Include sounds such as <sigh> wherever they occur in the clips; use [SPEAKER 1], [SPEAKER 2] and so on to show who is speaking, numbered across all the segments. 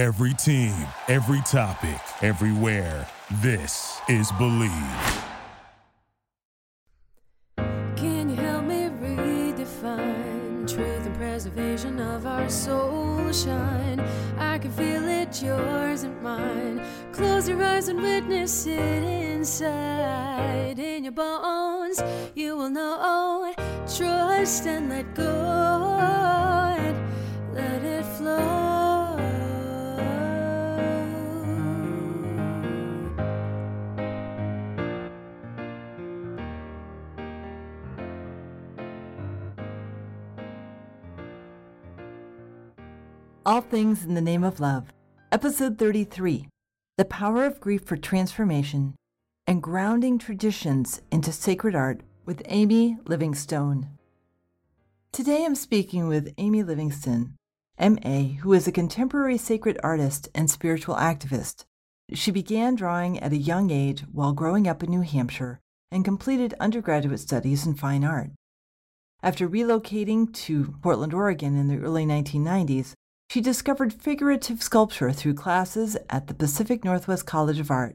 [SPEAKER 1] Every team, every topic, everywhere. This is Believe.
[SPEAKER 2] Can you help me redefine truth and preservation of our soul shine? I can feel it, yours and mine. Close your eyes and witness it inside. In your bones, you will know. Trust and let go. And let it flow.
[SPEAKER 3] All Things in the Name of Love, Episode 33 The Power of Grief for Transformation and Grounding Traditions into Sacred Art with Amy Livingstone. Today I'm speaking with Amy Livingstone, MA, who is a contemporary sacred artist and spiritual activist. She began drawing at a young age while growing up in New Hampshire and completed undergraduate studies in fine art. After relocating to Portland, Oregon in the early 1990s, she discovered figurative sculpture through classes at the Pacific Northwest College of Art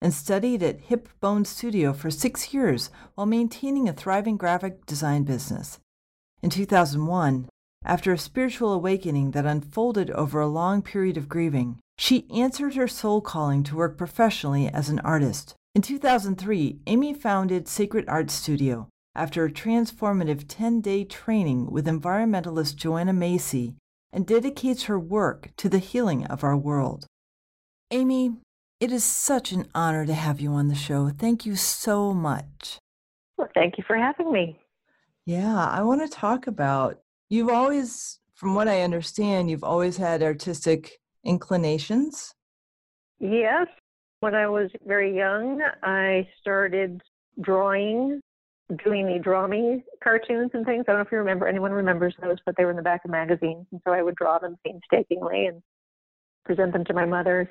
[SPEAKER 3] and studied at Hip Bone Studio for six years while maintaining a thriving graphic design business. In 2001, after a spiritual awakening that unfolded over a long period of grieving, she answered her soul calling to work professionally as an artist. In 2003, Amy founded Sacred Art Studio after a transformative 10 day training with environmentalist Joanna Macy and dedicates her work to the healing of our world. Amy, it is such an honor to have you on the show. Thank you so much.
[SPEAKER 4] Well, thank you for having me.
[SPEAKER 3] Yeah, I want to talk about you've always, from what I understand, you've always had artistic inclinations.
[SPEAKER 4] Yes. When I was very young, I started drawing doing the draw me cartoons and things. I don't know if you remember, anyone remembers those, but they were in the back of magazines. And so I would draw them painstakingly and present them to my mother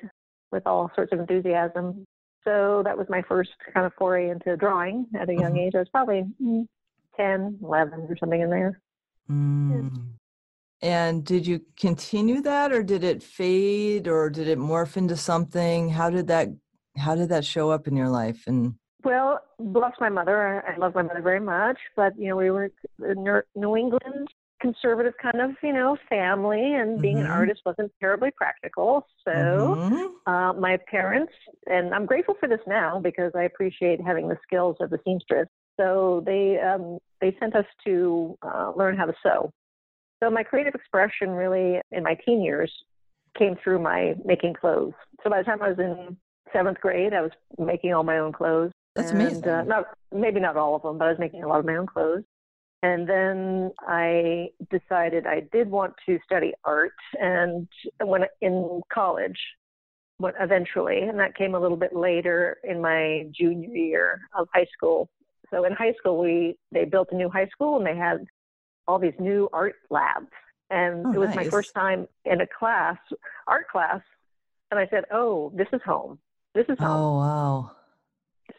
[SPEAKER 4] with all sorts of enthusiasm. So that was my first kind of foray into drawing at a young
[SPEAKER 3] Mhm.
[SPEAKER 4] age. I was probably mm, 10, 11 or something in there.
[SPEAKER 3] Mm. And did you continue that or did it fade or did it morph into something? How did that how did that show up in your life? And
[SPEAKER 4] Well, bless my mother. I love my mother very much, but you know, we were a New England conservative kind of, you know, family, and being an
[SPEAKER 3] Mhm.
[SPEAKER 4] artist wasn't terribly practical. So,
[SPEAKER 3] Mhm.
[SPEAKER 4] uh, my parents, and I'm grateful for this now because I appreciate having the skills of the seamstress. So they um, they sent us to uh, learn how to sew. So my creative expression really in my teen years came through my making clothes. So by the time I was in seventh grade, I was making all my own clothes.
[SPEAKER 3] That's
[SPEAKER 4] and,
[SPEAKER 3] amazing.
[SPEAKER 4] Uh, not maybe not all of them, but I was making a lot of my own clothes. And then I decided I did want to study art, and when in college, when eventually, and that came a little bit later in my junior year of high school. So in high school, we they built a new high school, and they had all these new art labs, and
[SPEAKER 3] Oh,
[SPEAKER 4] it was my first time in a class, art class, and I said, "Oh, this is home. This is home."
[SPEAKER 3] Oh wow.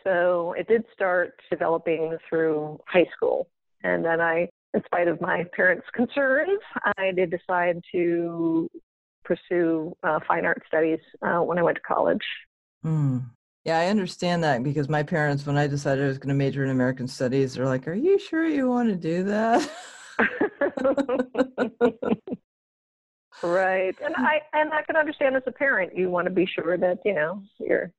[SPEAKER 4] So it did start developing through high school. And then I, in spite of my parents' concerns, I did decide to pursue uh, fine art studies uh, when I went to college.
[SPEAKER 3] Hmm. Yeah, I understand that because my parents, when I decided I was going to major in American Studies, they're like, "Are you sure you want to do that?" <laughs>
[SPEAKER 4] right. And I and I can understand as a parent, you want to be sure that, you know, your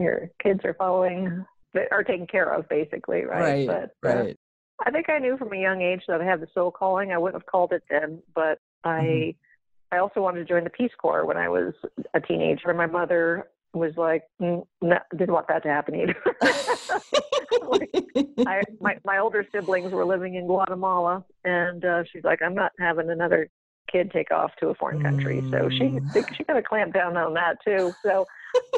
[SPEAKER 4] your kids are following that are taken care of basically, right?
[SPEAKER 3] right.
[SPEAKER 4] But, uh,
[SPEAKER 3] right.
[SPEAKER 4] I think I knew from a young age that I had the soul calling. I wouldn't have called it then, but I
[SPEAKER 3] Mhm.
[SPEAKER 4] I also wanted to join the Peace Corps when I was a teenager. My mother was like, no, didn't want that to happen either. <laughs> I, my my older siblings were living in Guatemala, and uh, she's like, I'm not having another kid take off to a foreign country. So she
[SPEAKER 3] Mm.
[SPEAKER 4] she kind of clamped down on that too. So,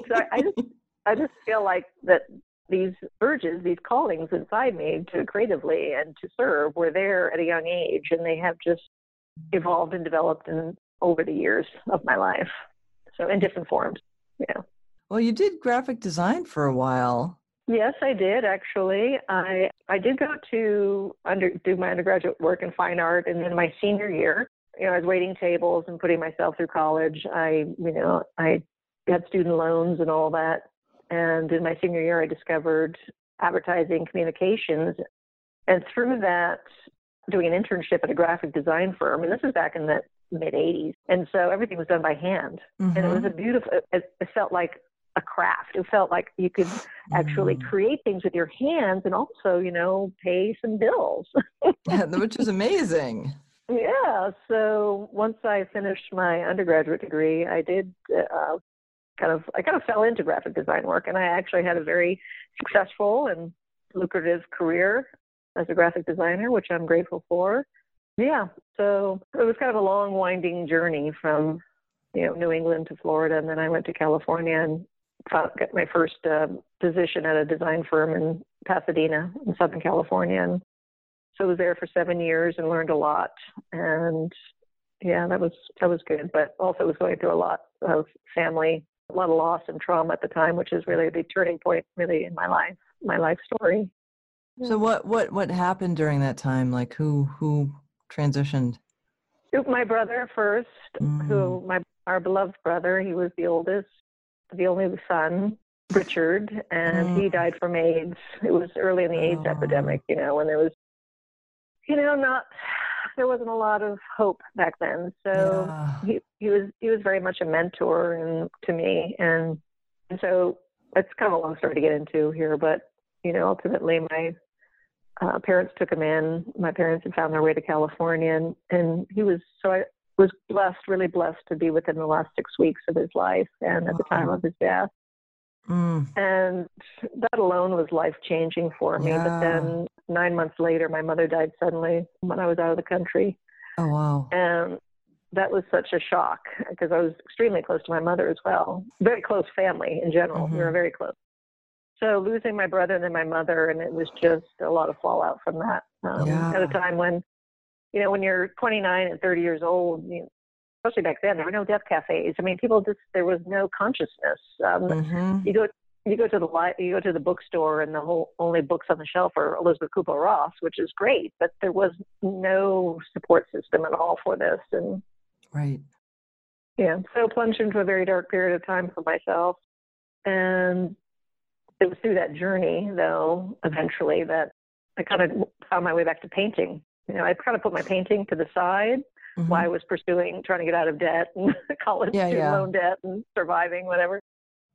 [SPEAKER 4] so I just I just feel like that these urges, these callings inside me to creatively and to serve were there at a young age, and they have just evolved and developed in over the years of my life. So in different forms, yeah.
[SPEAKER 3] well, you did graphic design for a while.
[SPEAKER 4] Yes, I did actually. I I did go to under do my undergraduate work in fine art, and then my senior year, you know, I was waiting tables and putting myself through college. I, you know, I had student loans and all that. And in my senior year, I discovered advertising communications. And through that, doing an internship at a graphic design firm. And this was back in the mid 80s. And so everything was done by hand. Mm-hmm. And it was a mm-hmm. beautiful, it, it, felt like a craft. It felt like you could actually mm. create things with your hands and also, you know, pay some bills. <laughs>
[SPEAKER 3] yeah, which is amazing.
[SPEAKER 4] Yeah. So once I finished my undergraduate degree, I did uh, kind of I kind of fell into graphic design work, and I actually had a very successful and lucrative career as a graphic designer, which I'm grateful for. Yeah. So it was kind of a long, winding journey from you know New England to Florida, and then I went to California and got my first uh, position at a design firm in Pasadena, in Southern California, and so I was there for seven years and learned a lot. And yeah, that was that was good. But also was going through a lot of family, a lot of loss and trauma at the time, which is really the turning point really in my life, my life story.
[SPEAKER 3] So what what what happened during that time? Like who who transitioned?
[SPEAKER 4] My brother first, mm. who my our beloved brother. He was the oldest, the only son, Richard, and mm. he died from AIDS. It was early in the AIDS oh. epidemic, you know, when there was you know, not there wasn't a lot of hope back then. So yeah. he he was he was very much a mentor and to me and, and so it's kind of a long story to get into here, but you know, ultimately my uh, parents took him in. My parents had found their way to California, and, and he was so I was blessed, really blessed to be within the last six weeks of his life and at the time of his death. Mm. And that alone was life changing for me. Yeah. But then nine months later, my mother died suddenly when I was out of the country.
[SPEAKER 3] Oh, wow.
[SPEAKER 4] And that was such a shock because I was extremely close to my mother as well. Very close family in general. Mm-hmm. We were very close. So losing my brother and then my mother, and it was just a lot of fallout from that. Um, yeah. At a time when, you know, when you're 29 and 30 years old, you know, especially back then, there were no death cafes. I mean, people just there was no consciousness. Um, mm-hmm. You go you go to the li- you go to the bookstore, and the whole only books on the shelf are Elisabeth Kubler Ross, which is great, but there was no support system at all for this. And
[SPEAKER 3] right,
[SPEAKER 4] yeah, so plunged into a very dark period of time for myself, and it was through that journey, though, eventually that I kind of found my way back to painting. You know, I kind of put my painting to the side mm-hmm. while I was pursuing trying to get out of debt and <laughs> college yeah, student yeah. loan debt and surviving whatever.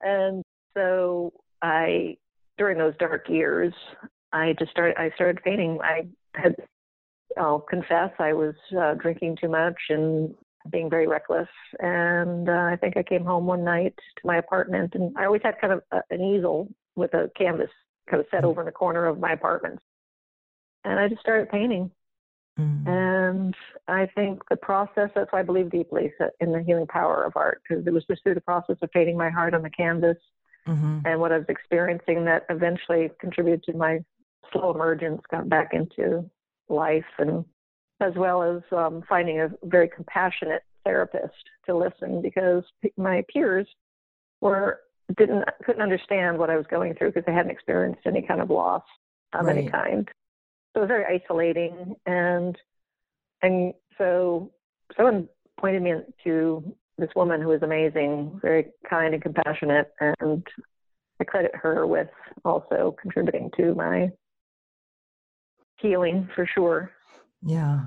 [SPEAKER 4] And so I, during those dark years, I just started. I started painting. I had, I'll confess, I was uh, drinking too much and being very reckless. And uh, I think I came home one night to my apartment, and I always had kind of a, an easel with a canvas kind of set mm-hmm. over in the corner of my apartment. And I just started painting. Mm. And I think the process, that's why I believe deeply in the healing power of art, because it was just through the process of painting my heart on the canvas mm-hmm. and what I was experiencing that eventually contributed to my slow emergence, got back into life, and as well as um, finding a very compassionate therapist to listen because my peers were didn't couldn't understand what I was going through because they hadn't experienced any kind of loss of right. any kind. So it was very isolating, and and so someone pointed me to this woman who was amazing, very kind and compassionate, and I credit her with also contributing to my healing for sure.
[SPEAKER 3] Yeah.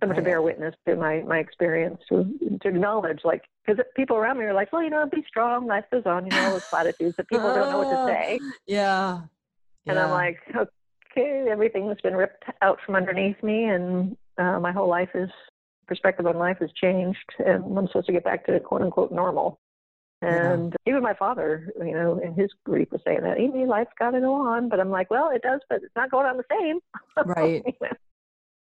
[SPEAKER 4] Someone to bear witness to my my experience, to to acknowledge, like, because people around me are like, well, you know, be strong, life goes on, you know, all those <laughs> platitudes that people don't know what to say.
[SPEAKER 3] Yeah.
[SPEAKER 4] And yeah. I'm like, okay, everything's been ripped out from underneath me, and uh, my whole life is perspective on life has changed, and I'm supposed to get back to quote unquote normal. And yeah. even my father, you know, in his grief was saying that, Amy, life's got to go on. But I'm like, well, it does, but it's not going on the same. <laughs>
[SPEAKER 3] Right.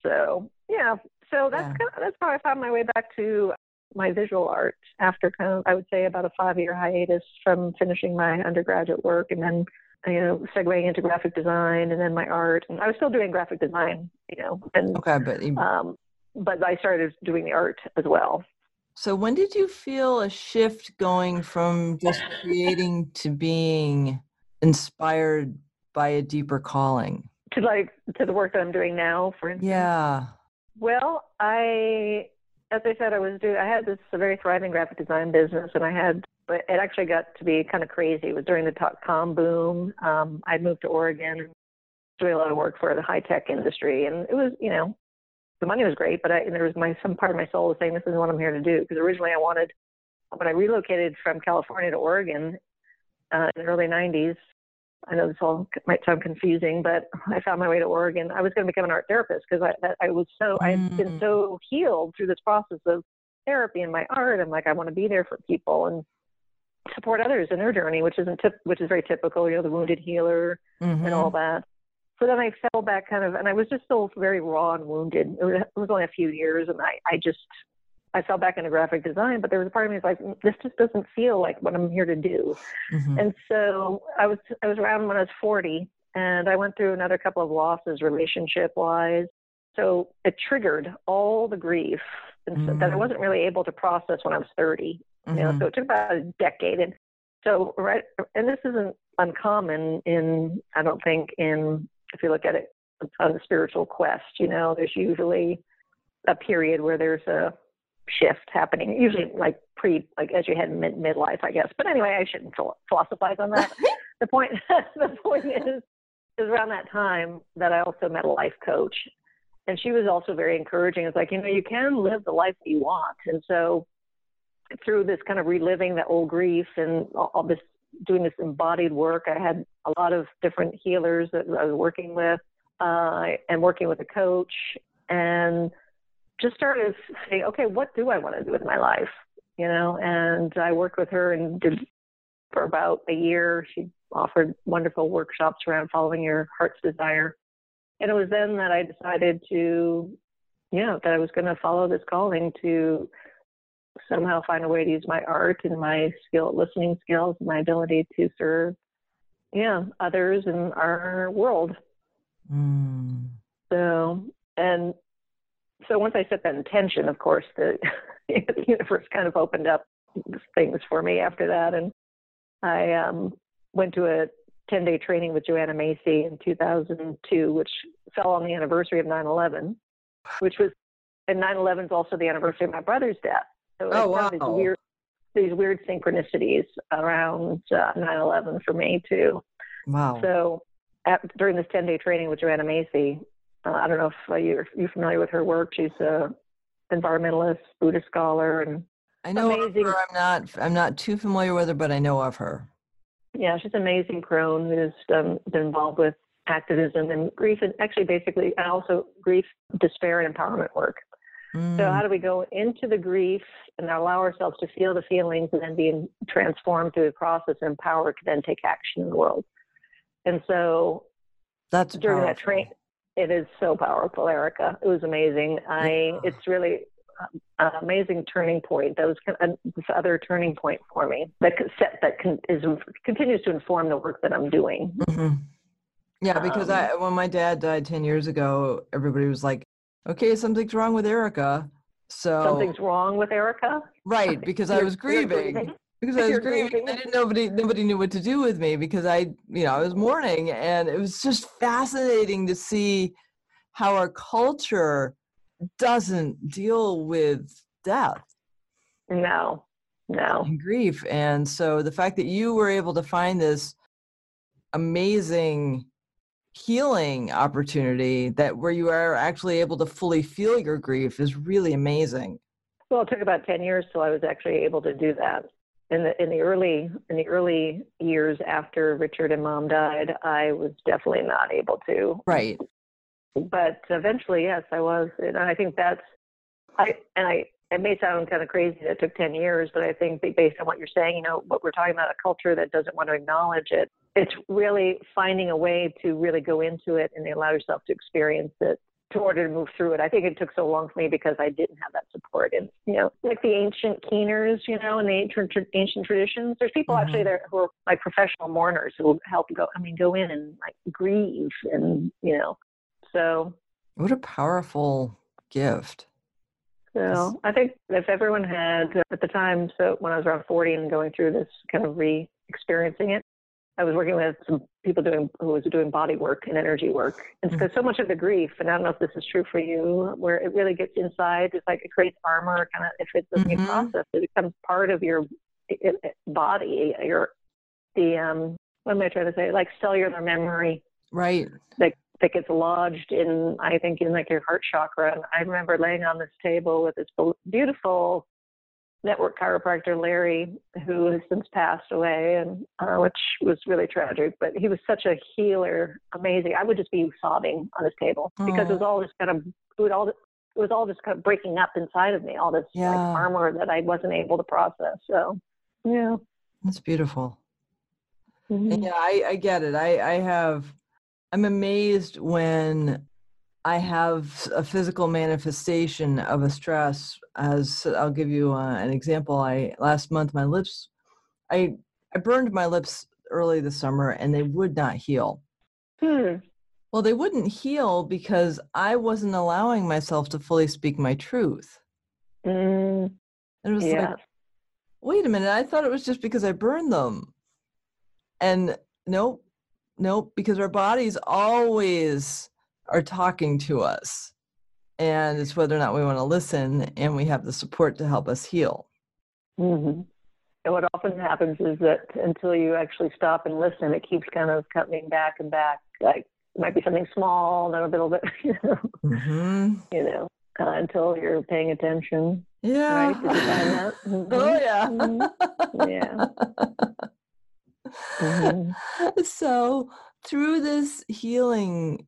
[SPEAKER 4] so yeah, so that's yeah. kind of, that's how I found my way back to my visual art after kind of I would say about a five year hiatus from finishing my undergraduate work and then you know segueing into graphic design and then my art and I was still doing graphic design you know and
[SPEAKER 3] okay but you...
[SPEAKER 4] um but I started doing the art as well
[SPEAKER 3] so when did you feel a shift going from just creating to being inspired by a deeper calling?
[SPEAKER 4] To like to the work that I'm doing now, for instance.
[SPEAKER 3] Yeah.
[SPEAKER 4] Well, I as I said, I was doing. I had this very thriving graphic design business, and I had. But it actually got to be kind of crazy. It was during the dot com boom. Um, I'd moved to Oregon, and doing a lot of work for the high tech industry, and it was, you know, the money was great, but I, there was my some part of my soul was saying this is what I'm here to do because originally I wanted when I relocated from California to Oregon uh, in the early 90s. I know this all might sound confusing, but I found my way to Oregon. I was going to become an art therapist because I, I was so, I had been mm. so healed through this process of therapy and my art. I'm like, I want to be there for people and support others in their journey, which isn't tip, which is very typical, you know, the wounded healer mm-hmm. and all that. So then I fell back kind of, and I was just still very raw and wounded. It was, it was only a few years, and I, I just I fell back into graphic design, but there was a part of me that's like, this just doesn't feel like what I'm here to do. Mm-hmm. And so I was I was around when I was 40, and I went through another couple of losses relationship wise. So it triggered all the grief mm-hmm. that I wasn't really able to process when I was 30. Mm-hmm. You know, mm-hmm. so it took about a decade. And so right, and this isn't uncommon in I don't think in if you look at it on the spiritual quest. You know, there's usually a period where there's a shift happening, usually like pre, like as you head mid midlife, I guess. But anyway, I shouldn't philosophize on that. <laughs> the point, <laughs> the point is, is around that time that I also met a life coach, and she was also very encouraging. It's like you know you can live the life that you want, and so through this kind of reliving the old grief and all this doing this embodied work, I had a lot of different healers that I was working with, uh, and working with a coach and just started saying, okay, what do I want to do with my life? You know, and I worked with her and did for about a year. She offered wonderful workshops around following your heart's desire. And it was then that I decided to, you know, that I was going to follow this calling to somehow find a way to use my art and my skill, listening skills, and my ability to serve, yeah, others in our world. Mm. So, and so once I set that intention, of course, the, <laughs> the universe kind of opened up things for me after that, and I um, went to a 10 day training with Joanna Macy in 2002, which fell on the anniversary of 9 11, which was, and 9 11 is also the anniversary of my brother's death. So
[SPEAKER 3] oh, wow.
[SPEAKER 4] these weird, these weird synchronicities around uh, 9 11 for me, too.
[SPEAKER 3] Wow.
[SPEAKER 4] So at, during this 10 day training with Joanna Macy, uh, I don't know if uh, you're, you're familiar with her work. She's a environmentalist, Buddhist scholar, and
[SPEAKER 3] I know
[SPEAKER 4] amazing.
[SPEAKER 3] her. I'm not I'm not too familiar with her, but I know of her.
[SPEAKER 4] Yeah, she's an amazing crone who's um, been involved with activism and grief, and actually, basically, and also grief, despair, and empowerment work. Mm. So, how do we go into the grief and allow ourselves to feel the feelings, and then being transformed through the process, and empowered to then take action in the world? And so,
[SPEAKER 3] that's
[SPEAKER 4] during
[SPEAKER 3] powerful.
[SPEAKER 4] that train it is so powerful, Erica. It was amazing. I yeah. it's really an amazing turning point. That was this other turning point for me that set that can, is continues to inform the work that I'm doing.
[SPEAKER 3] Mm-hmm. Yeah, because um, I when my dad died ten years ago, everybody was like, "Okay, something's wrong with Erica." So
[SPEAKER 4] something's wrong with Erica,
[SPEAKER 3] right? Because I was grieving because I was grieving. I didn't nobody nobody knew what to do with me because I you know I was mourning, and it was just fascinating to see how our culture doesn't deal with death.
[SPEAKER 4] No, no.
[SPEAKER 3] And grief, and so the fact that you were able to find this amazing healing opportunity that where you are actually able to fully feel your grief is really amazing.
[SPEAKER 4] Well, it took about 10 years till I was actually able to do that in the in the early in the early years after Richard and Mom died, I was definitely not able to.
[SPEAKER 3] Right.
[SPEAKER 4] But eventually, yes, I was, and I think that's I and I. It may sound kind of crazy that it took 10 years, but I think based on what you're saying, you know, what we're talking about, a culture that doesn't want to acknowledge it, it's really finding a way to really go into it and allow yourself to experience it in order to move through it. I think it took so long for me because I didn't have that support. And you know, like the ancient keeners, you know, and the ancient ancient traditions, there's people mm-hmm. actually there who are like professional mourners who will help go. I mean, go in and like grieve, and you know, so.
[SPEAKER 3] What a powerful gift.
[SPEAKER 4] So I think if everyone had at the time, so when I was around 40 and going through this kind of re-experiencing it, I was working with some people doing who was doing body work and energy work, and because so much of the grief, and I don't know if this is true for you, where it really gets inside, it's like it creates armor. Kind of, if it doesn't get
[SPEAKER 3] Mhm.
[SPEAKER 4] processed, it becomes part of your it, it- body, your the um. What am I trying to say? Like cellular memory
[SPEAKER 3] Right.
[SPEAKER 4] that that gets lodged in I think in like your heart chakra. And I remember laying on this table with this beautiful network chiropractor Larry, who has since passed away, and uh, which was really tragic. But he was such a healer, amazing. I would just be sobbing on his table because it was all just kind of it was all it was all just kind of breaking up inside of me, all this
[SPEAKER 3] Yeah.
[SPEAKER 4] like armor that I wasn't able to process. So yeah.
[SPEAKER 3] That's beautiful.
[SPEAKER 4] Mhm.
[SPEAKER 3] Yeah, I, I get it. I, I have, I'm amazed when I have a physical manifestation of a stress. As I'll give you uh, an example. I last month my lips, I I burned my lips early this summer and they would not heal.
[SPEAKER 4] Hmm.
[SPEAKER 3] Well, they wouldn't heal because I wasn't allowing myself to fully speak my truth.
[SPEAKER 4] Mm,
[SPEAKER 3] And it was
[SPEAKER 4] yeah.
[SPEAKER 3] like, wait a minute, I thought it was just because I burned them. And nope, nope, because our bodies always are talking to us. And it's whether or not we want to listen and we have the support to help us heal.
[SPEAKER 4] hmm And what often happens is that until you actually stop and listen, it keeps kind of coming back and back. Like it might be something small, then a little bit, <laughs> you know,
[SPEAKER 3] hmm
[SPEAKER 4] you know uh, until you're paying attention.
[SPEAKER 3] Yeah.
[SPEAKER 4] Right? Did you find that? Mhm.
[SPEAKER 3] Oh, yeah.
[SPEAKER 4] Mhm. Yeah. <laughs> Mhm.
[SPEAKER 3] so through this healing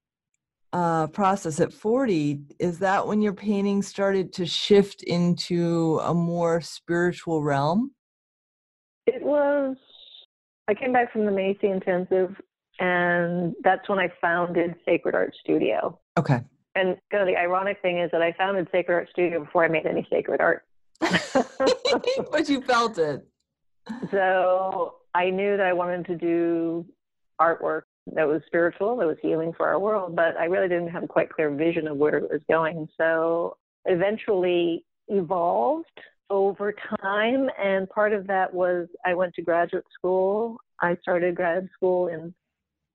[SPEAKER 3] uh, process at 40 is that when your painting started to shift into a more spiritual realm
[SPEAKER 4] It was. I came back from the Macy Intensive, and that's when I founded Sacred Art Studio.
[SPEAKER 3] okay
[SPEAKER 4] And kind of the ironic thing is that I founded Sacred Art Studio before I made any sacred art. <laughs>
[SPEAKER 3] but you felt it
[SPEAKER 4] so I knew that I wanted to do artwork that was spiritual, that was healing for our world, but I really didn't have a quite clear vision of where it was going. So eventually evolved over time, and part of that was I went to graduate school. I started grad school in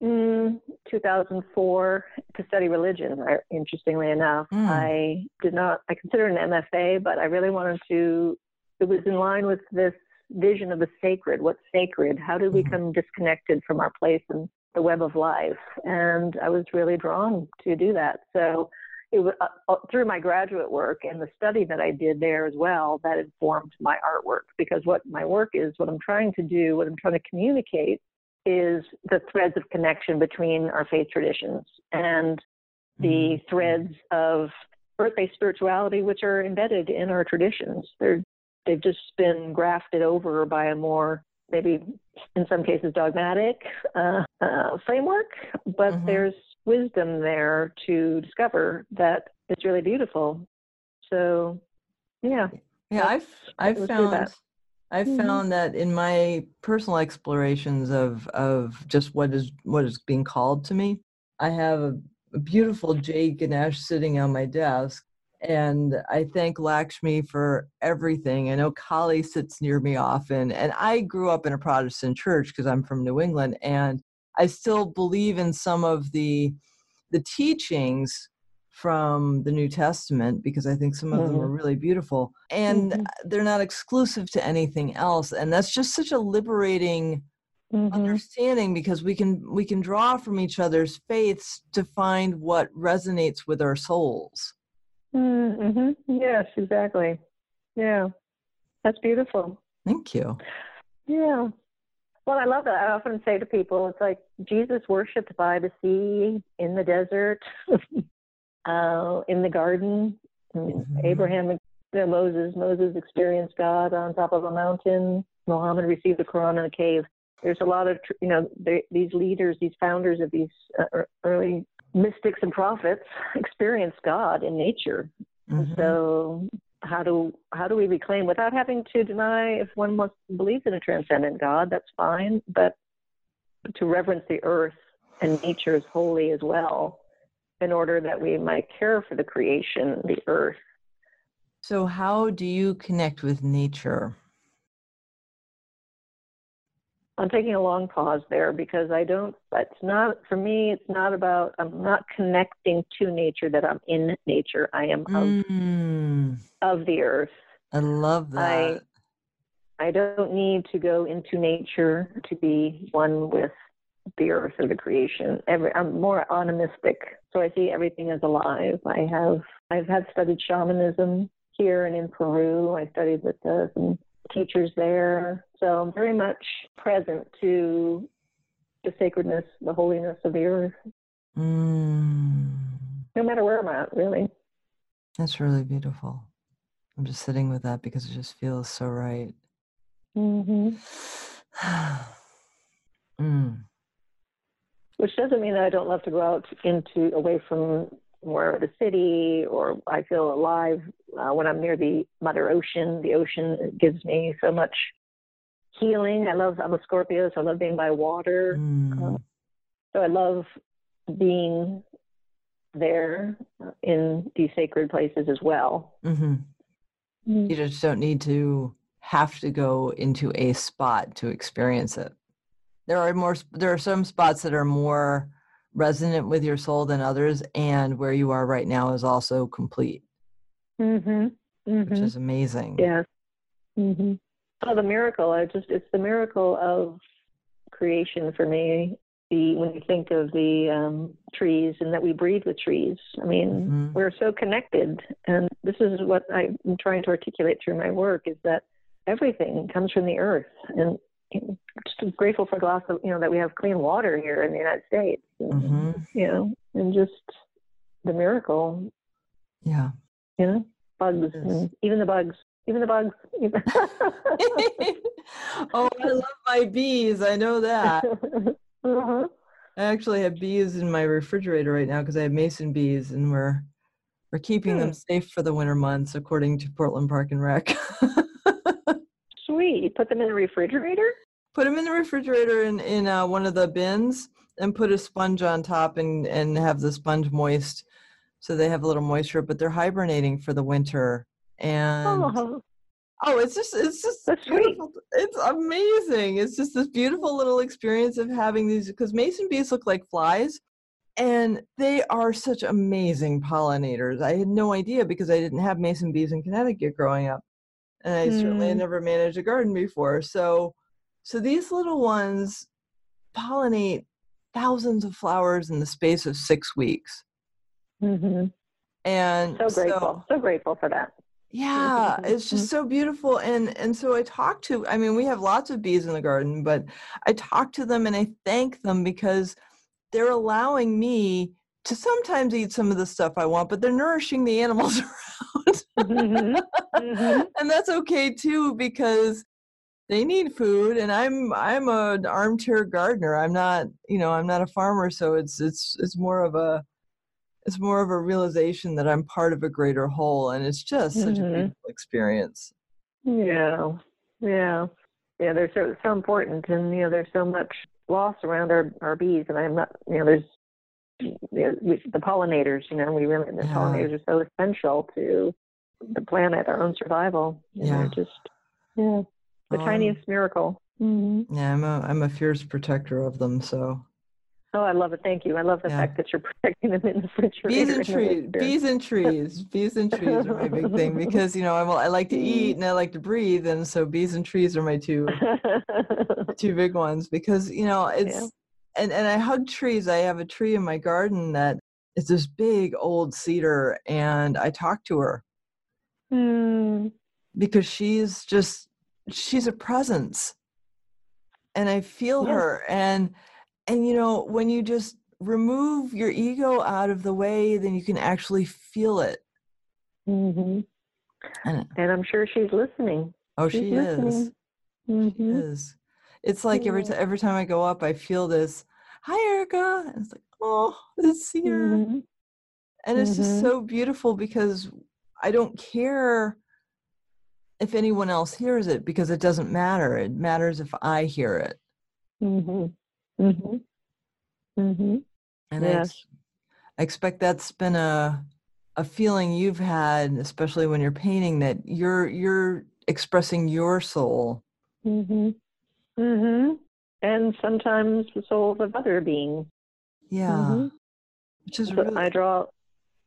[SPEAKER 4] mm, 2004 to study religion. I- Interestingly enough,
[SPEAKER 3] Mm.
[SPEAKER 4] I did not. I considered an MFA, but I really wanted to. It was in line with this vision of the sacred. What's sacred? How do we
[SPEAKER 3] Mhm.
[SPEAKER 4] become disconnected from our place in the web of life? And I was really drawn to do that. So it was uh, uh, through my graduate work and the study that I did there as well that informed my artwork. Because what my work is, what I'm trying to do, what I'm trying to communicate, is the threads of connection between our faith traditions and the threads of earth-based spirituality, which are embedded in our traditions. They're they've just been grafted over by a more maybe in some cases dogmatic uh, uh, framework, but
[SPEAKER 3] Mhm.
[SPEAKER 4] there's wisdom there to discover that it's really beautiful. So, yeah,
[SPEAKER 3] yeah i've i've found
[SPEAKER 4] that.
[SPEAKER 3] i've
[SPEAKER 4] Mhm.
[SPEAKER 3] found that in my personal explorations of of just what is what is being called to me i have a, a beautiful jade ganesh sitting on my desk and I thank Lakshmi for everything. I know Kali sits near me often, and I grew up in a Protestant church because I'm from New England, and I still believe in some of the the teachings from the New Testament because I think some of them are really beautiful, and
[SPEAKER 4] Mhm.
[SPEAKER 3] they're not exclusive to anything else, and that's just such a liberating
[SPEAKER 4] Mhm.
[SPEAKER 3] understanding because we can we can draw from each other's faiths to find what resonates with our souls.
[SPEAKER 4] Mm-hmm. Yes, exactly. Yeah, that's beautiful.
[SPEAKER 3] Thank you.
[SPEAKER 4] Yeah. Well, I love that. I often say to people, it's like Jesus worshipped by the sea, in the desert, <laughs> uh, in the garden. Mm,
[SPEAKER 3] Mhm.
[SPEAKER 4] Abraham, you know, Moses, Moses experienced God on top of a mountain. Muhammad received the Quran in a cave. There's a lot of, you know, they, these leaders, these founders of these uh, early mystics and prophets <laughs> experience God in nature.
[SPEAKER 3] Mhm.
[SPEAKER 4] so how do how do we reclaim without having to deny if one must believes in a transcendent God, that's fine, but to reverence the earth and nature as holy as well, in order that we might care for the creation, the earth.
[SPEAKER 3] So, how do you connect with nature?
[SPEAKER 4] I'm taking a long pause there because I don't, it's not, for me, it's not about, I'm not connecting to nature that I'm in nature. I am of,
[SPEAKER 3] Mm,
[SPEAKER 4] of the earth.
[SPEAKER 3] I love that.
[SPEAKER 4] I don't need to go into nature to be one with the earth or the creation. Every, I'm more animistic, so I see everything as alive. I have I've had studied shamanism here and in Peru. I studied with uh, some teachers there, so I'm very much present to the sacredness, the holiness of the earth,
[SPEAKER 3] Mm,
[SPEAKER 4] no matter where I'm at, really.
[SPEAKER 3] that's really beautiful. I'm just sitting with that because it just feels so right.
[SPEAKER 4] Mm-hmm. <sighs>
[SPEAKER 3] mm,
[SPEAKER 4] Which doesn't mean that I don't love to go out into away from of the city, or I feel alive uh, when I'm near the Mother Ocean. The ocean gives me so much healing. I love. I'm a Scorpio, so I love being by water.
[SPEAKER 3] mm,
[SPEAKER 4] So I love being there uh, in these sacred places as well.
[SPEAKER 3] mhm. You just don't need to have to go into a spot to experience it. There are more. There are some spots that are more resonant with your soul than others, and where you are right now is also complete,
[SPEAKER 4] Mm-hmm.
[SPEAKER 3] which
[SPEAKER 4] Mm-hmm.
[SPEAKER 3] is amazing.
[SPEAKER 4] Yes. Mm-hmm. Oh, the miracle! I just it's the miracle of creation for me. The when you think of the um, trees and that we breathe with trees. I mean,
[SPEAKER 3] Mhm.
[SPEAKER 4] we're so connected, and this is what I'm trying to articulate through my work: is that everything comes from the earth, and just grateful for a glass of you know that we have clean water here in the United States.
[SPEAKER 3] Mhm.
[SPEAKER 4] You know, and just the miracle
[SPEAKER 3] Yeah.
[SPEAKER 4] you know, bugs,
[SPEAKER 3] Yes.
[SPEAKER 4] even the bugs, even the bugs. <laughs>
[SPEAKER 3] oh, I love my bees. I know that. <laughs>
[SPEAKER 4] uh-huh.
[SPEAKER 3] I actually have bees in my refrigerator right now because I have mason bees, and we're we're keeping them safe for the winter months, according to Portland Park and Rec. <laughs>
[SPEAKER 4] Sweet. You put them in the refrigerator?
[SPEAKER 3] Put them in the refrigerator in in uh, one of the bins, and put a sponge on top, and and have the sponge moist, so they have a little moisture. But they're hibernating for the winter, and
[SPEAKER 4] Oh,
[SPEAKER 3] Oh, it's just it's just
[SPEAKER 4] That's sweet.
[SPEAKER 3] beautiful. It's amazing. It's just this beautiful little experience of having these because mason bees look like flies and they are such amazing pollinators. I had no idea because I didn't have mason bees in Connecticut growing up. And I certainly had
[SPEAKER 4] Hmm.
[SPEAKER 3] never managed a garden before. So so these little ones pollinate thousands of flowers in the space of 6 weeks.
[SPEAKER 4] hmm
[SPEAKER 3] And
[SPEAKER 4] so grateful. So, grateful for that.
[SPEAKER 3] yeah
[SPEAKER 4] Mhm,
[SPEAKER 3] it's just so beautiful and and so i talk to i mean we have lots of bees in the garden but i talk to them and i thank them because they're allowing me to sometimes eat some of the stuff i want but they're nourishing the animals <laughs> around
[SPEAKER 4] hmm hmm
[SPEAKER 3] and that's okay too because they need food and i'm i'm an armchair gardener i'm not you know i'm not a farmer so it's it's it's more of a it's more of a realization that i'm part of a greater whole and it's just such a
[SPEAKER 4] Mhm.
[SPEAKER 3] beautiful experience
[SPEAKER 4] Yeah. Yeah. Yeah, they're so so important and you know, there's so much loss around our, our bees and I'm not you know, there's you know, we, the pollinators, you know, we really the
[SPEAKER 3] Yeah.
[SPEAKER 4] pollinators are so essential to the planet, our own survival. And
[SPEAKER 3] Yeah.
[SPEAKER 4] they're just yeah. The tiniest miracle. hmm
[SPEAKER 3] yeah i'm a i'm a fierce protector of them so
[SPEAKER 4] Oh, I love it. Thank you. I love the
[SPEAKER 3] Yeah.
[SPEAKER 4] fact that you're <laughs> protecting them in the refrigerator.
[SPEAKER 3] bees and trees <laughs> bees and trees bees and trees are my big thing <laughs> because you know I'm, i like to eat and i like to breathe and so bees and trees are my two two big ones because you know it's and and I hug trees. I have a tree in my garden that is this big old cedar, and I talk to her
[SPEAKER 4] Hmm.
[SPEAKER 3] because she's just she's a presence, and I feel her. And and you know when you just remove your ego out of the way, then you can actually feel it.
[SPEAKER 4] hmm
[SPEAKER 3] And
[SPEAKER 4] And I'm sure she's listening.
[SPEAKER 3] oh,
[SPEAKER 4] She's
[SPEAKER 3] she is.
[SPEAKER 4] listening.
[SPEAKER 3] She is. It's like every
[SPEAKER 4] Yeah.
[SPEAKER 3] time every time I go up, I feel this. Hi, Erica. And it's like, oh, this cedar.
[SPEAKER 4] hmm
[SPEAKER 3] and it's just
[SPEAKER 4] Mhm.
[SPEAKER 3] so beautiful because i don't care if anyone else hears it because it doesn't matter it matters if i hear it
[SPEAKER 4] hmm hmm hmm
[SPEAKER 3] and I,
[SPEAKER 4] Yes.
[SPEAKER 3] ex- I expect that's been a a feeling you've had especially when you're painting that you're you're expressing your soul
[SPEAKER 4] hmm hmm and sometimes the souls of other beings.
[SPEAKER 3] Yeah.
[SPEAKER 4] Mhm.
[SPEAKER 3] Which is
[SPEAKER 4] So
[SPEAKER 3] really
[SPEAKER 4] I draw,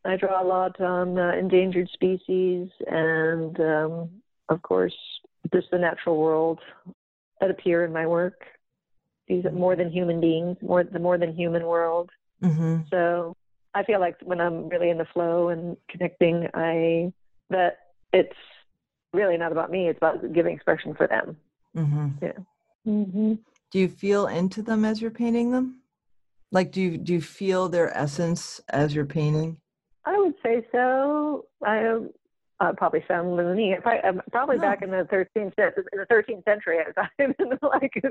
[SPEAKER 4] I draw a lot on uh, endangered species, and um, of course, just the natural world that appear in my work. These are more than human beings, more the more than human world.
[SPEAKER 3] hmm
[SPEAKER 4] So I feel like when I'm really in the flow and connecting, I that it's really not about me. It's about giving expression for them.
[SPEAKER 3] hmm
[SPEAKER 4] Mm-hmm.
[SPEAKER 3] Do you feel into them as you're painting them? Like, do you do you feel their essence as you're painting?
[SPEAKER 4] I would say so. I uh, probably sound loony. Probably, um, probably
[SPEAKER 3] No.
[SPEAKER 4] back in the 13th in the 13th century, I <laughs> was I'm like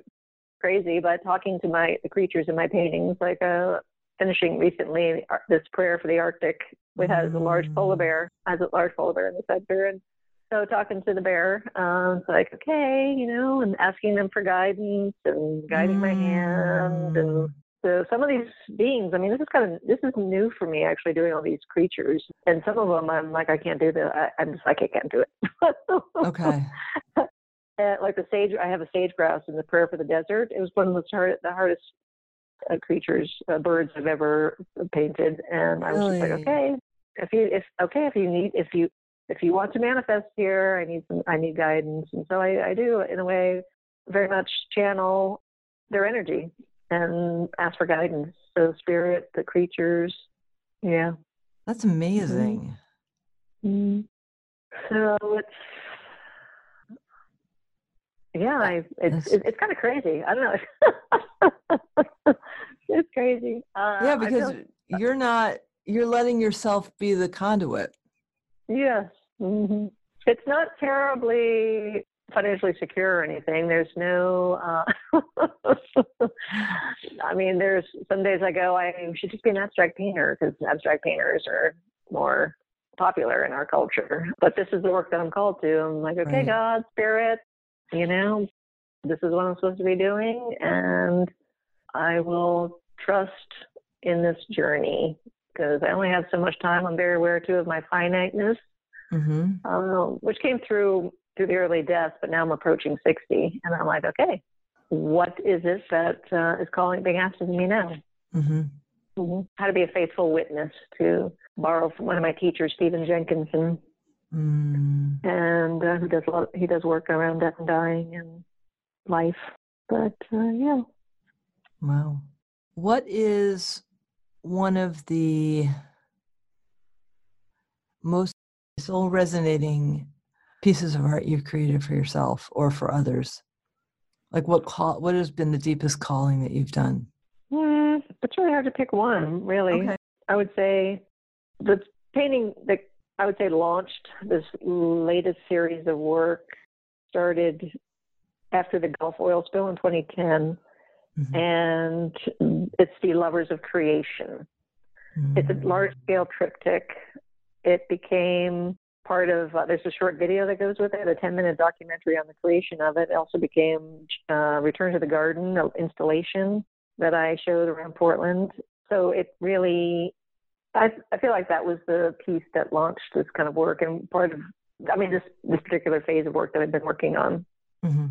[SPEAKER 4] crazy. But talking to my the creatures in my paintings, like uh, finishing recently uh, this prayer for the Arctic, which has a large polar
[SPEAKER 3] Mm.
[SPEAKER 4] bear, has a large polar bear in the center, and so talking to the bear, um, it's like okay, you know, and asking them for guidance and guiding my hand and
[SPEAKER 3] Mm.
[SPEAKER 4] So some of these beings, I mean, this is kind of this is new for me actually doing all these creatures, and some of them I'm like I can't do that. I, I'm just like I can't do it.
[SPEAKER 3] Okay. <laughs>
[SPEAKER 4] Uh, like the sage, I have a sage grouse in the prayer for the desert. It was one of the hard, the hardest uh, creatures, uh, birds I've ever painted, and I was just like, okay, if you if okay if you need if you if you want to manifest here, I need some I need guidance, and so I, I do in a way very much channel their energy and ask for guidance. So spirit, the creatures, yeah.
[SPEAKER 3] That's amazing.
[SPEAKER 4] Mm. So it's yeah, I, it's
[SPEAKER 3] That's-
[SPEAKER 4] it's, it's kind of crazy. I don't know. <laughs> it's crazy. Uh,
[SPEAKER 3] yeah, because you're not you're letting yourself be the conduit.
[SPEAKER 4] yes, hmm it's not terribly financially secure or anything. There's no. Uh, <laughs> I mean, there's some days I go, I should just be an abstract painter because abstract painters are more popular in our culture. But this is the work that I'm called to. I'm like, okay,
[SPEAKER 3] Right.
[SPEAKER 4] God, spirit, you know, this is what I'm supposed to be doing, and I will trust in this journey because I only have so much time. I'm very aware too of my finiteness,
[SPEAKER 3] hmm
[SPEAKER 4] um, which came through through the early death. But now I'm approaching 60, and I'm like, okay, what is it that uh, is calling, being asked of me now?
[SPEAKER 3] hmm
[SPEAKER 4] Mhm. How to be a faithful witness to borrow from one of my teachers, Stephen Jenkinson,
[SPEAKER 3] Mm.
[SPEAKER 4] and uh, who does a lot. He does work around death and dying and life. But uh, yeah,
[SPEAKER 3] Wow. What is one of the most soul resonating pieces of art you've created for yourself or for others? Like what call what has been the deepest calling that you've done?
[SPEAKER 4] Mm, it's really hard to pick one. Really,
[SPEAKER 3] Okay.
[SPEAKER 4] I would say the painting that I would say launched this latest series of work started after the Gulf oil spill in 2010,
[SPEAKER 3] Mhm.
[SPEAKER 4] and it's the Lovers of Creation. It's a
[SPEAKER 3] Mm.
[SPEAKER 4] large scale triptych. It became part of, uh, there's a short video that goes with it, a 10 minute documentary on the creation of it. It also became uh, Return to the Garden installation that I showed around Portland. So it really, I, I feel like that was the piece that launched this kind of work and part of, I mean, this, this particular phase of work that I've been working on
[SPEAKER 3] Mhm.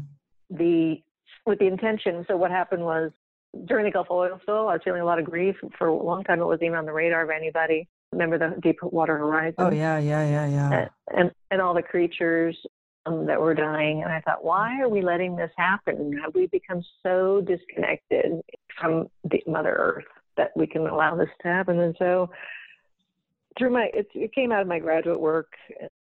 [SPEAKER 4] the with the intention. So what happened was during the Gulf oil spill, I was feeling a lot of grief for a long time. It wasn't even on the radar of anybody. Remember the Deepwater Horizon?
[SPEAKER 3] Oh yeah, yeah, yeah, yeah.
[SPEAKER 4] And and, all the creatures um, that were dying. And I thought, why are we letting this happen? Have we become so disconnected from the Mother Earth that we can allow this to happen? And so through my, it, it came out of my graduate work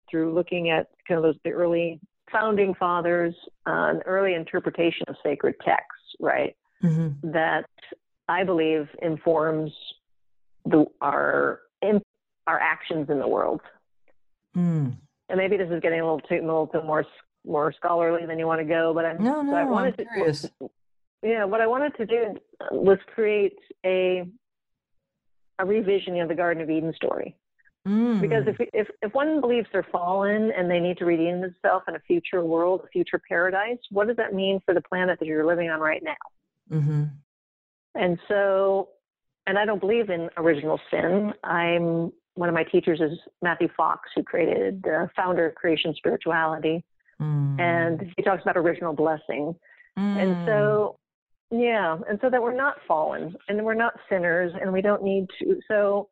[SPEAKER 4] through looking at kind of those the early founding fathers, uh, an early interpretation of sacred texts, right?
[SPEAKER 3] Mhm.
[SPEAKER 4] That I believe informs the our in, our actions in the world.
[SPEAKER 3] Mm.
[SPEAKER 4] And maybe this is getting a little too, a little too more more scholarly than you want to go, but I'm
[SPEAKER 3] No, no,
[SPEAKER 4] I
[SPEAKER 3] I'm
[SPEAKER 4] wanted to, yeah, what I wanted to do was create a a revision of the Garden of Eden story.
[SPEAKER 3] Mm.
[SPEAKER 4] Because if, if if one believes they're fallen and they need to redeem themselves in a future world, a future paradise, what does that mean for the planet that you're living on right now?
[SPEAKER 3] hmm
[SPEAKER 4] And so, and I don't believe in original sin. I'm one of my teachers is Matthew Fox, who created the founder of Creation Spirituality,
[SPEAKER 3] Mm.
[SPEAKER 4] and he talks about original blessing.
[SPEAKER 3] Mm.
[SPEAKER 4] And so, yeah, and so that we're not fallen and we're not sinners and we don't need to. So,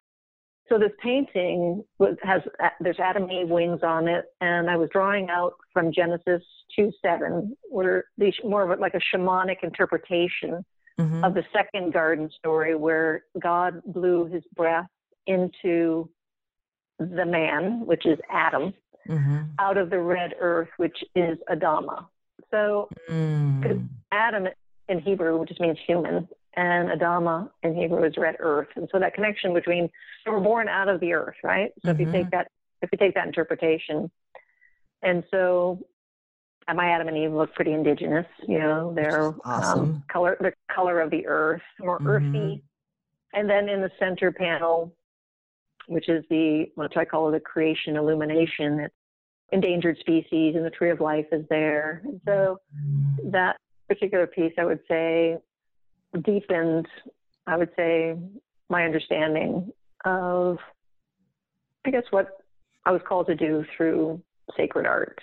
[SPEAKER 4] so this painting has there's Adam and Eve wings on it, and I was drawing out from Genesis two seven, where these more of like a shamanic interpretation mm-hmm. of the second garden story, where God blew His breath into the man, which is Adam, mm-hmm. out of the red earth, which is Adama. So, mm. Adam in Hebrew just means human, and Adama in Hebrew is red earth. And so that connection between they were born out of the earth, right? So mm-hmm. if you take mm-hmm. that if you take that interpretation, and so my Adam and Eve look pretty indigenous, you know, they're um,
[SPEAKER 3] awesome. um,
[SPEAKER 4] color the color of the earth, more mm-hmm. earthy. And then in the center panel, which is the what I call the creation illumination, it's endangered species and the tree of life is there. And so mm-hmm. that particular piece, I would say, deepened, I would say, my understanding of, I guess, what I was called to do through sacred art,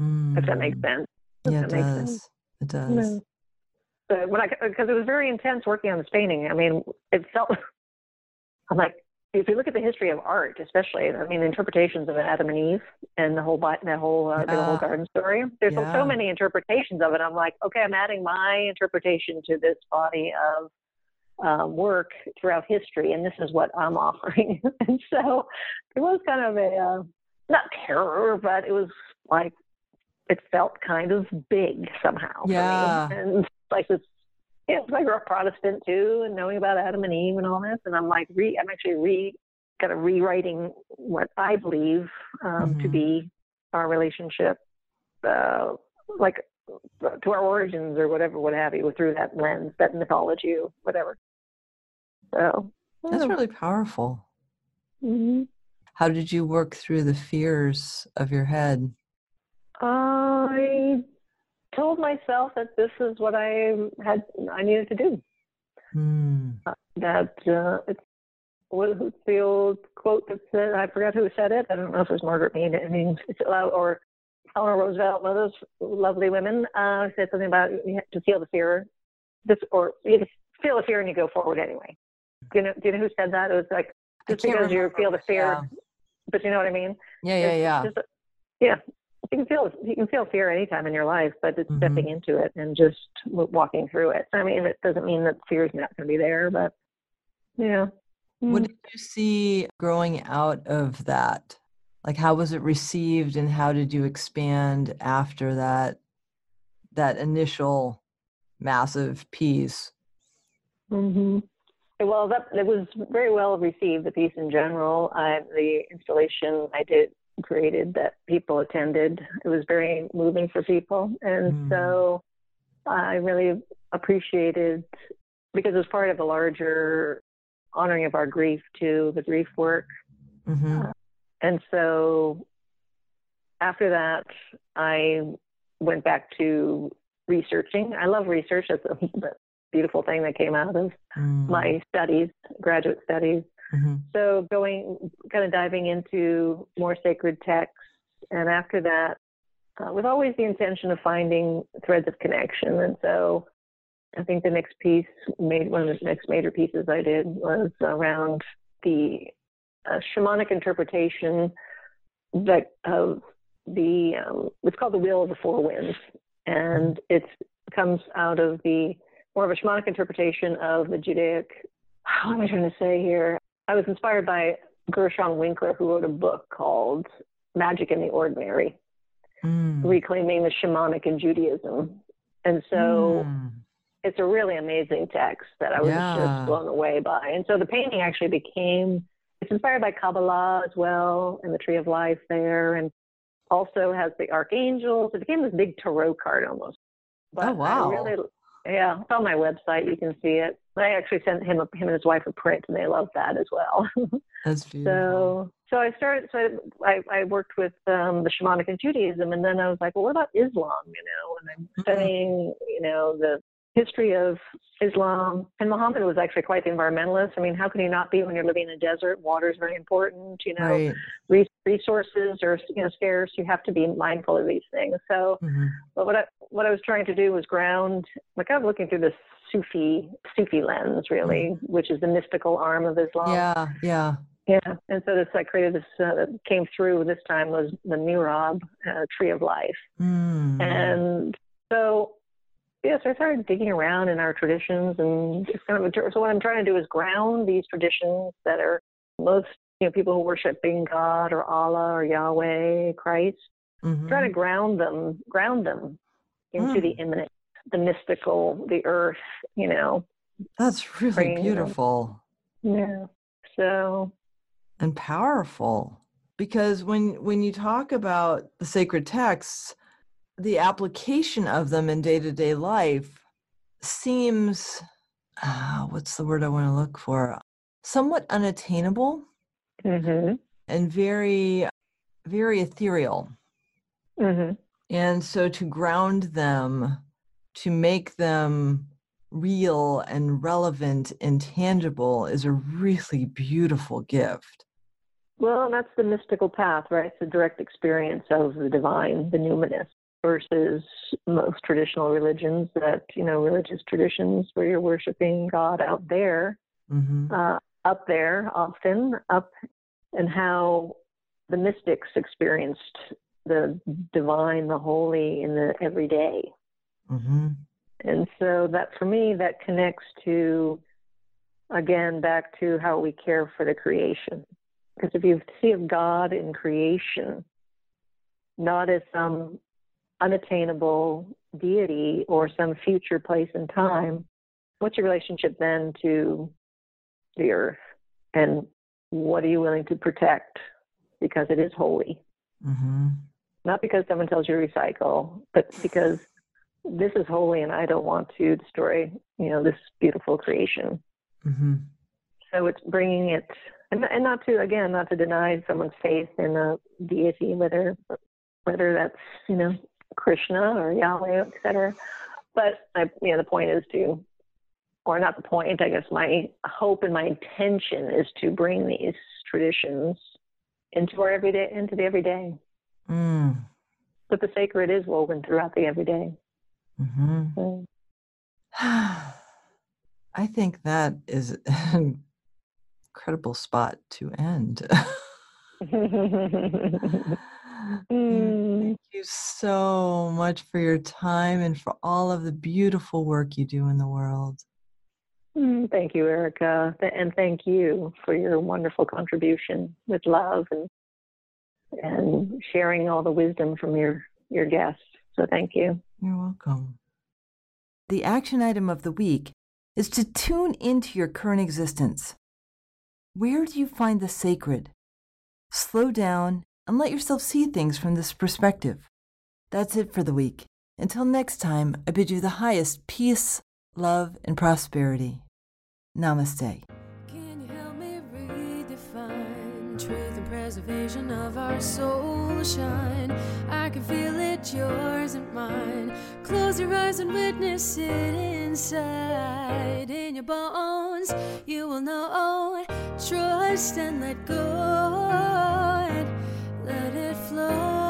[SPEAKER 4] mm. if that makes mm. sense.
[SPEAKER 3] yeah, it does. Sense. It does.
[SPEAKER 4] But when I, because it was very intense working on this painting. I mean, it felt, I'm <laughs> like, if you look at the history of art, especially, I mean, the interpretations of Adam and Eve and the whole that whole uh, yeah. the whole garden story. There's yeah. so many interpretations of it. I'm like, okay, I'm adding my interpretation to this body of um, work throughout history, and this is what I'm <laughs> offering. and so it was kind of a uh, not terror, but it was like it felt kind of big somehow.
[SPEAKER 3] Yeah,
[SPEAKER 4] and like this yeah, I grew up Protestant too, and knowing about Adam and Eve and all this, and I'm like, re, I'm actually re, kind of rewriting what I believe um, mm-hmm. to be our relationship, uh, like to our origins or whatever, what have you, through that lens, that mythology, or whatever. So
[SPEAKER 3] that's really powerful.
[SPEAKER 4] Mm-hmm.
[SPEAKER 3] How did you work through the fears of your head?
[SPEAKER 4] I told myself that this is what I had I needed to do.
[SPEAKER 3] Mm.
[SPEAKER 4] Uh, that uh, it's what the old quote that said I forgot who said it. I don't know if it was Margaret Mead. I mean, or Eleanor Roosevelt, one of those lovely women, uh, said something about you have to feel the fear, this or you feel the fear and you go forward anyway. Do you know? Do you know who said that? It was like just because you feel the fear, yeah. but you know what I mean?
[SPEAKER 3] Yeah, yeah, yeah. Just,
[SPEAKER 4] yeah, you can feel you can feel fear anytime in your life, but it's mm-hmm. stepping into it and just walking through it. I mean, it doesn't mean that fear is not going to be there, but yeah.
[SPEAKER 3] What mm. did you see growing out of that? Like, how was it received, and how did you expand after that? That initial massive piece.
[SPEAKER 4] Mm-hmm. Well, that it was very well received. The piece in general, I, the installation I did created that people attended. It was very moving for people. And mm. so I really appreciated because it was part of a larger honoring of our grief too, the grief work.
[SPEAKER 3] Mm-hmm. Uh,
[SPEAKER 4] and so after that, I went back to researching. I love research. That's a, a <laughs> beautiful thing that came out of mm. my studies, graduate studies.
[SPEAKER 3] Mm-hmm.
[SPEAKER 4] So going, kind of diving into more sacred texts, and after that, uh, with always the intention of finding threads of connection. And so, I think the next piece, made one of the next major pieces I did was around the uh, shamanic interpretation that of the um, it's called the Wheel of the Four Winds, and it comes out of the more of a shamanic interpretation of the Judaic. How am I trying to say here? I was inspired by Gershon Winkler, who wrote a book called Magic in the Ordinary, mm. reclaiming the shamanic in Judaism. And so mm. it's a really amazing text that I was yeah. just blown away by. And so the painting actually became, it's inspired by Kabbalah as well, and the Tree of Life there, and also has the archangels. It became this big tarot card almost.
[SPEAKER 3] But oh, wow.
[SPEAKER 4] I really, yeah, it's on my website. You can see it. I actually sent him him and his wife a print, and they love that as well. <laughs>
[SPEAKER 3] That's beautiful.
[SPEAKER 4] So, so I started. So I, I worked with um, the shamanic and Judaism, and then I was like, well, what about Islam? You know, and I'm mm-hmm. studying, you know, the history of Islam. And Muhammad was actually quite the environmentalist. I mean, how can you not be when you're living in a desert? Water is very important. You know, right. resources are you know scarce. You have to be mindful of these things. So, mm-hmm. but what I what I was trying to do was ground. Like I was looking through this Sufi Sufi lens, really, mm-hmm. which is the mystical arm of Islam.
[SPEAKER 3] Yeah, yeah.
[SPEAKER 4] Yeah, and so this I created this uh, that came through this time was the Mihrab uh, Tree of Life, mm. and so yeah, so I started digging around in our traditions and just kind of so what I'm trying to do is ground these traditions that are most you know people who worshiping God or Allah or Yahweh, Christ, mm-hmm. trying to ground them, ground them into mm. the immanent, the mystical, the earth, you know.
[SPEAKER 3] That's really beautiful.
[SPEAKER 4] Yeah. So
[SPEAKER 3] and powerful because when when you talk about the sacred texts the application of them in day-to-day life seems uh, what's the word i want to look for somewhat unattainable mm-hmm. and very very ethereal mm-hmm. and so to ground them to make them real and relevant and tangible is a really beautiful gift
[SPEAKER 4] well, that's the mystical path, right? It's the direct experience of the divine, the numinous, versus most traditional religions that, you know, religious traditions where you're worshiping God out there, mm-hmm. uh, up there often, up, and how the mystics experienced the divine, the holy in the everyday. Mm-hmm. And so that for me, that connects to, again, back to how we care for the creation because if you see of God in creation, not as some unattainable deity or some future place and time, what's your relationship then to the earth? And what are you willing to protect because it is holy? Mm-hmm. Not because someone tells you to recycle, but because this is holy and I don't want to destroy, you know, this beautiful creation. Mm-hmm. So it's bringing it and, and not to again not to deny someone's faith in a deity, whether whether that's you know Krishna or Yahweh, etc. But I, you know, the point is to, or not the point. I guess my hope and my intention is to bring these traditions into our everyday, into the everyday. Mm. But the sacred is woven throughout the everyday. Mm-hmm. So.
[SPEAKER 3] I think that is an incredible spot to end. <laughs> Thank you so much for your time and for all of the beautiful work you do in the world.
[SPEAKER 4] Mm, thank you, Erica. And thank you for your wonderful contribution with love and and sharing all the wisdom from your, your guests. So thank you.
[SPEAKER 3] You're welcome. The action item of the week is to tune into your current existence. Where do you find the sacred? Slow down and let yourself see things from this perspective. That's it for the week. Until next time, I bid you the highest peace, love, and prosperity. Namaste. Can you help me redefine truth and preservation of our soul shine? I can feel it, yours and mine. Close your eyes and witness it inside. In your bones, you will know. Trust and let go flow